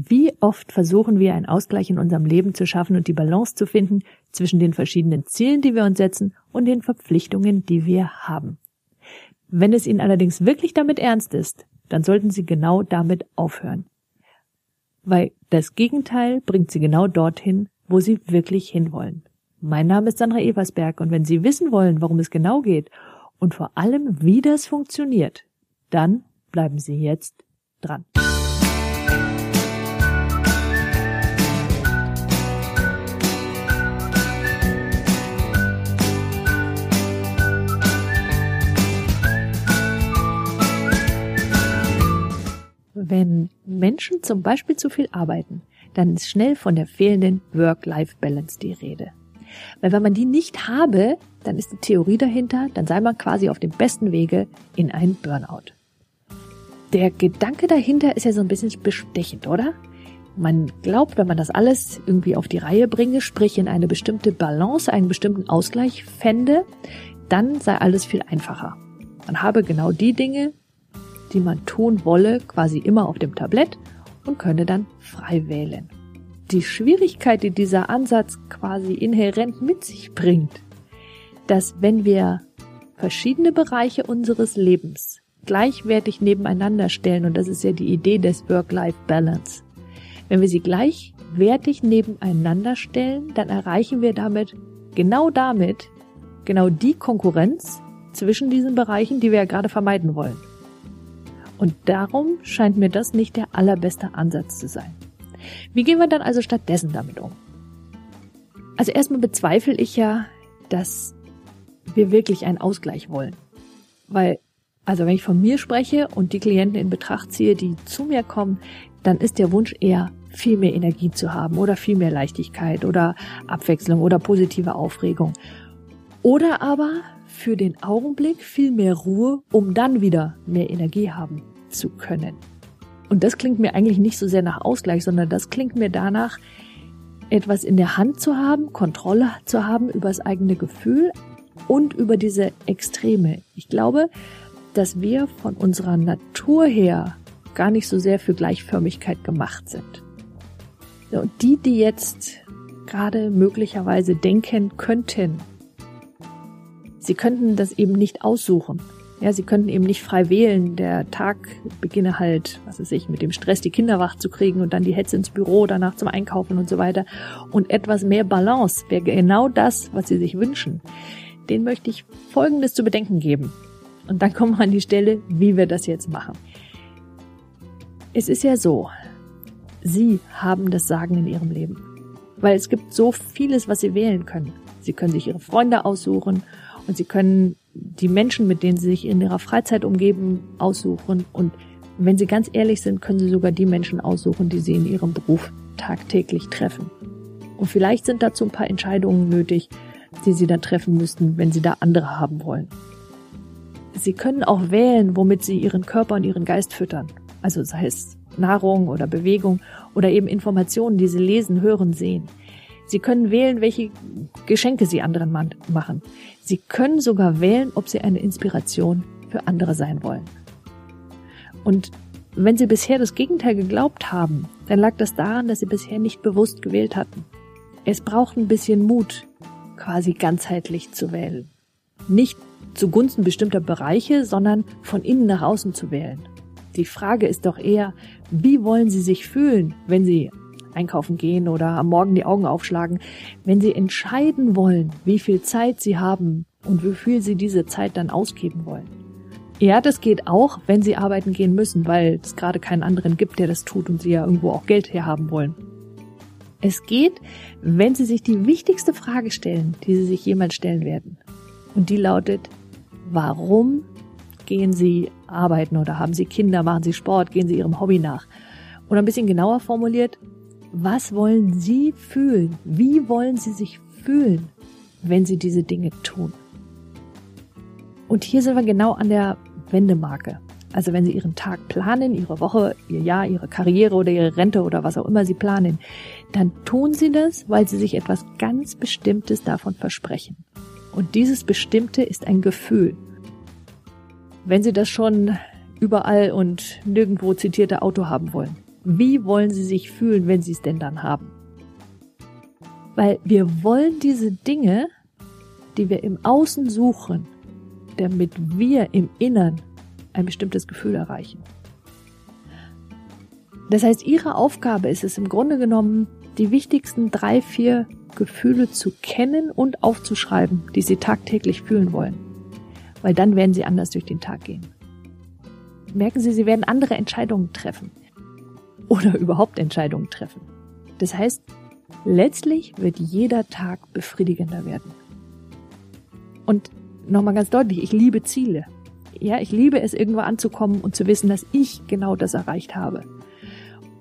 Wie oft versuchen wir einen Ausgleich in unserem Leben zu schaffen und die Balance zu finden zwischen den verschiedenen Zielen, die wir uns setzen und den Verpflichtungen, die wir haben. Wenn es Ihnen allerdings wirklich damit ernst ist, dann sollten Sie genau damit aufhören. Weil das Gegenteil bringt Sie genau dorthin, wo Sie wirklich hinwollen. Mein Name ist Sandra Eversberg und wenn Sie wissen wollen, worum es genau geht und vor allem, wie das funktioniert, dann bleiben Sie jetzt dran. Menschen zum Beispiel zu viel arbeiten, dann ist schnell von der fehlenden Work-Life-Balance die Rede. Weil wenn man die nicht habe, dann ist die Theorie dahinter, dann sei man quasi auf dem besten Wege in einen Burnout. Der Gedanke dahinter ist ja so ein bisschen bestechend, oder? Man glaubt, wenn man das alles irgendwie auf die Reihe bringe, sprich in eine bestimmte Balance, einen bestimmten Ausgleich fände, dann sei alles viel einfacher. Man habe genau die Dinge, die man tun wolle, quasi immer auf dem Tablett und könne dann frei wählen. Die Schwierigkeit, die dieser Ansatz quasi inhärent mit sich bringt, dass wenn wir verschiedene Bereiche unseres Lebens gleichwertig nebeneinander stellen, und das ist ja die Idee des Work-Life-Balance, wenn wir sie gleichwertig nebeneinander stellen, dann erreichen wir damit, genau damit, genau die Konkurrenz zwischen diesen Bereichen, die wir ja gerade vermeiden wollen. Und darum scheint mir das nicht der allerbeste Ansatz zu sein. Wie gehen wir dann also stattdessen damit um? Also erstmal bezweifle ich ja, dass wir wirklich einen Ausgleich wollen. Weil, also wenn ich von mir spreche und die Klienten in Betracht ziehe, die zu mir kommen, dann ist der Wunsch eher, viel mehr Energie zu haben oder viel mehr Leichtigkeit oder Abwechslung oder positive Aufregung. Oder aber für den Augenblick viel mehr Ruhe, um dann wieder mehr Energie haben zu können. Und das klingt mir eigentlich nicht so sehr nach Ausgleich, sondern das klingt mir danach, etwas in der Hand zu haben, Kontrolle zu haben über das eigene Gefühl und über diese Extreme. Ich glaube, dass wir von unserer Natur her gar nicht so sehr für Gleichförmigkeit gemacht sind. Und die, die jetzt gerade möglicherweise denken könnten, Sie könnten das eben nicht aussuchen. Ja, sie könnten eben nicht frei wählen. Der Tag beginne halt, was weiß ich, mit dem Stress, die Kinder wach zu kriegen und dann die Hetze ins Büro, danach zum Einkaufen und so weiter. Und etwas mehr Balance wäre genau das, was sie sich wünschen. Den möchte ich Folgendes zu bedenken geben. Und dann kommen wir an die Stelle, wie wir das jetzt machen. Es ist ja so, Sie haben das Sagen in Ihrem Leben. Weil es gibt so vieles, was Sie wählen können. Sie können sich Ihre Freunde aussuchen und sie können die Menschen, mit denen sie sich in ihrer Freizeit umgeben, aussuchen. Und wenn sie ganz ehrlich sind, können sie sogar die Menschen aussuchen, die sie in ihrem Beruf tagtäglich treffen. Und vielleicht sind dazu ein paar Entscheidungen nötig, die sie dann treffen müssten, wenn sie da andere haben wollen. Sie können auch wählen, womit sie ihren Körper und ihren Geist füttern. Also sei es Nahrung oder Bewegung oder eben Informationen, die sie lesen, hören, sehen. Sie können wählen, welche Geschenke Sie anderen machen. Sie können sogar wählen, ob Sie eine Inspiration für andere sein wollen. Und wenn Sie bisher das Gegenteil geglaubt haben, dann lag das daran, dass Sie bisher nicht bewusst gewählt hatten. Es braucht ein bisschen Mut, quasi ganzheitlich zu wählen. Nicht zugunsten bestimmter Bereiche, sondern von innen nach außen zu wählen. Die Frage ist doch eher, wie wollen Sie sich fühlen, wenn Sie einkaufen gehen oder am Morgen die Augen aufschlagen, wenn sie entscheiden wollen, wie viel Zeit sie haben und wie viel sie diese Zeit dann ausgeben wollen. Ja, das geht auch, wenn sie arbeiten gehen müssen, weil es gerade keinen anderen gibt, der das tut und sie ja irgendwo auch Geld herhaben wollen. Es geht, wenn sie sich die wichtigste Frage stellen, die sie sich jemals stellen werden. Und die lautet, warum gehen sie arbeiten oder haben sie Kinder, machen sie Sport, gehen sie ihrem Hobby nach? Oder ein bisschen genauer formuliert, was wollen Sie fühlen? Wie wollen Sie sich fühlen, wenn Sie diese Dinge tun? Und hier sind wir genau an der Wendemarke. Also wenn Sie Ihren Tag planen, Ihre Woche, Ihr Jahr, Ihre Karriere oder Ihre Rente oder was auch immer Sie planen, dann tun Sie das, weil Sie sich etwas ganz Bestimmtes davon versprechen. Und dieses Bestimmte ist ein Gefühl. Wenn Sie das schon überall und nirgendwo zitierte Auto haben wollen, Wie wollen Sie sich fühlen, wenn Sie es denn dann haben? Weil wir wollen diese Dinge, die wir im Außen suchen, damit wir im Innern ein bestimmtes Gefühl erreichen. Das heißt, Ihre Aufgabe ist es im Grunde genommen, die wichtigsten drei, vier Gefühle zu kennen und aufzuschreiben, die Sie tagtäglich fühlen wollen. Weil dann werden Sie anders durch den Tag gehen. Merken Sie, Sie werden andere Entscheidungen treffen. Oder überhaupt Entscheidungen treffen. Das heißt, letztlich wird jeder Tag befriedigender werden. Und nochmal ganz deutlich, ich liebe Ziele. Ja, ich liebe es, irgendwo anzukommen und zu wissen, dass ich genau das erreicht habe.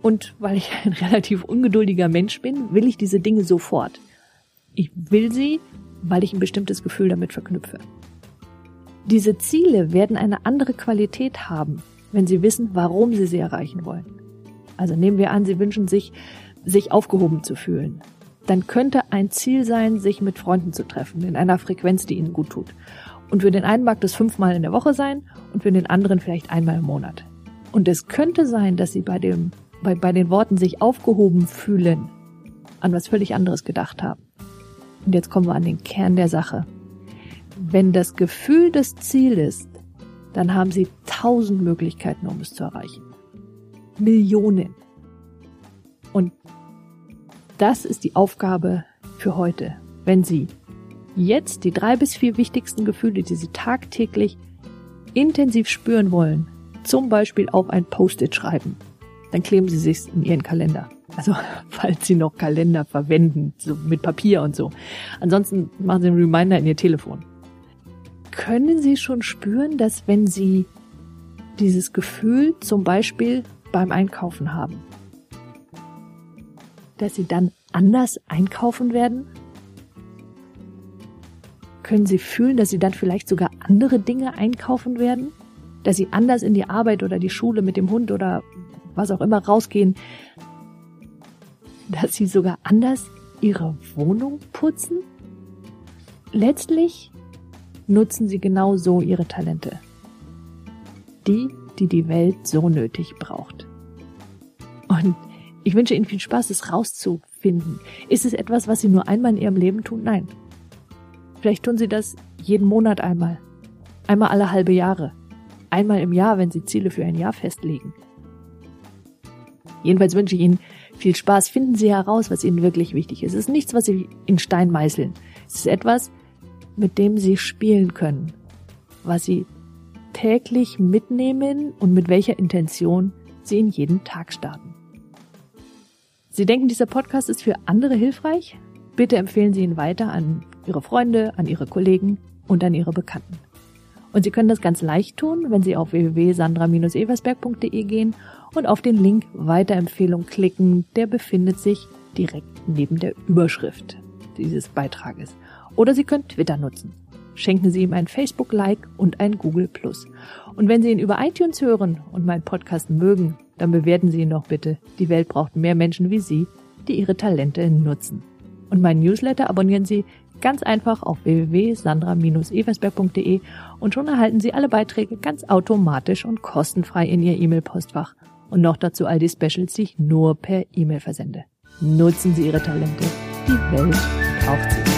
Und weil ich ein relativ ungeduldiger Mensch bin, will ich diese Dinge sofort. Ich will sie, weil ich ein bestimmtes Gefühl damit verknüpfe. Diese Ziele werden eine andere Qualität haben, wenn Sie wissen, warum Sie sie erreichen wollen. Also nehmen wir an, Sie wünschen sich, sich aufgehoben zu fühlen. Dann könnte ein Ziel sein, sich mit Freunden zu treffen, in einer Frequenz, die Ihnen gut tut. Und für den einen mag das fünfmal in der Woche sein und für den anderen vielleicht einmal im Monat. Und es könnte sein, dass Sie bei dem bei, bei den Worten sich aufgehoben fühlen, an was völlig anderes gedacht haben. Und jetzt kommen wir an den Kern der Sache. Wenn das Gefühl das Ziel ist, dann haben Sie tausend Möglichkeiten, um es zu erreichen. Millionen. Und das ist die Aufgabe für heute. Wenn Sie jetzt die drei bis vier wichtigsten Gefühle, die Sie tagtäglich intensiv spüren wollen, zum Beispiel auf ein Post-it schreiben dann kleben Sie sich in Ihren Kalender. Also falls Sie noch Kalender verwenden, so mit Papier und so. Ansonsten machen Sie einen Reminder in Ihr Telefon. Können Sie schon spüren, dass wenn Sie dieses Gefühl zum Beispiel beim Einkaufen haben, dass Sie dann anders einkaufen werden? Können Sie fühlen, dass Sie dann vielleicht sogar andere Dinge einkaufen werden? Dass Sie anders in die Arbeit oder die Schule mit dem Hund oder was auch immer rausgehen, dass sie sogar anders ihre Wohnung putzen? Letztlich nutzen sie genau so ihre Talente. Die, die die Welt so nötig braucht. Ich wünsche Ihnen viel Spaß, es rauszufinden. Ist es etwas, was Sie nur einmal in Ihrem Leben tun? Nein. Vielleicht tun Sie das jeden Monat einmal. Einmal alle halbe Jahre. Einmal im Jahr, wenn Sie Ziele für ein Jahr festlegen. Jedenfalls wünsche ich Ihnen viel Spaß. Finden Sie heraus, was Ihnen wirklich wichtig ist. Es ist nichts, was Sie in Stein meißeln. Es ist etwas, mit dem Sie spielen können, was Sie täglich mitnehmen und mit welcher Intention Sie in jeden Tag starten. Sie denken, dieser Podcast ist für andere hilfreich? Bitte empfehlen Sie ihn weiter an Ihre Freunde, an Ihre Kollegen und an Ihre Bekannten. Und Sie können das ganz leicht tun, wenn Sie auf www.sandra-eversberg.de gehen und auf den Link Weiterempfehlung klicken. Der befindet sich direkt neben der Überschrift dieses Beitrages. Oder Sie können Twitter nutzen. Schenken Sie ihm ein Facebook-Like und ein Google. Und wenn Sie ihn über iTunes hören und meinen Podcast mögen, dann bewerten Sie ihn doch bitte. Die Welt braucht mehr Menschen wie Sie, die ihre Talente nutzen. Und meinen Newsletter abonnieren Sie ganz einfach auf www.sandra-eversberg.de und schon erhalten Sie alle Beiträge ganz automatisch und kostenfrei in Ihr E-Mail-Postfach. Und noch dazu all die Specials, die ich nur per E-Mail versende. Nutzen Sie Ihre Talente. Die Welt braucht sie.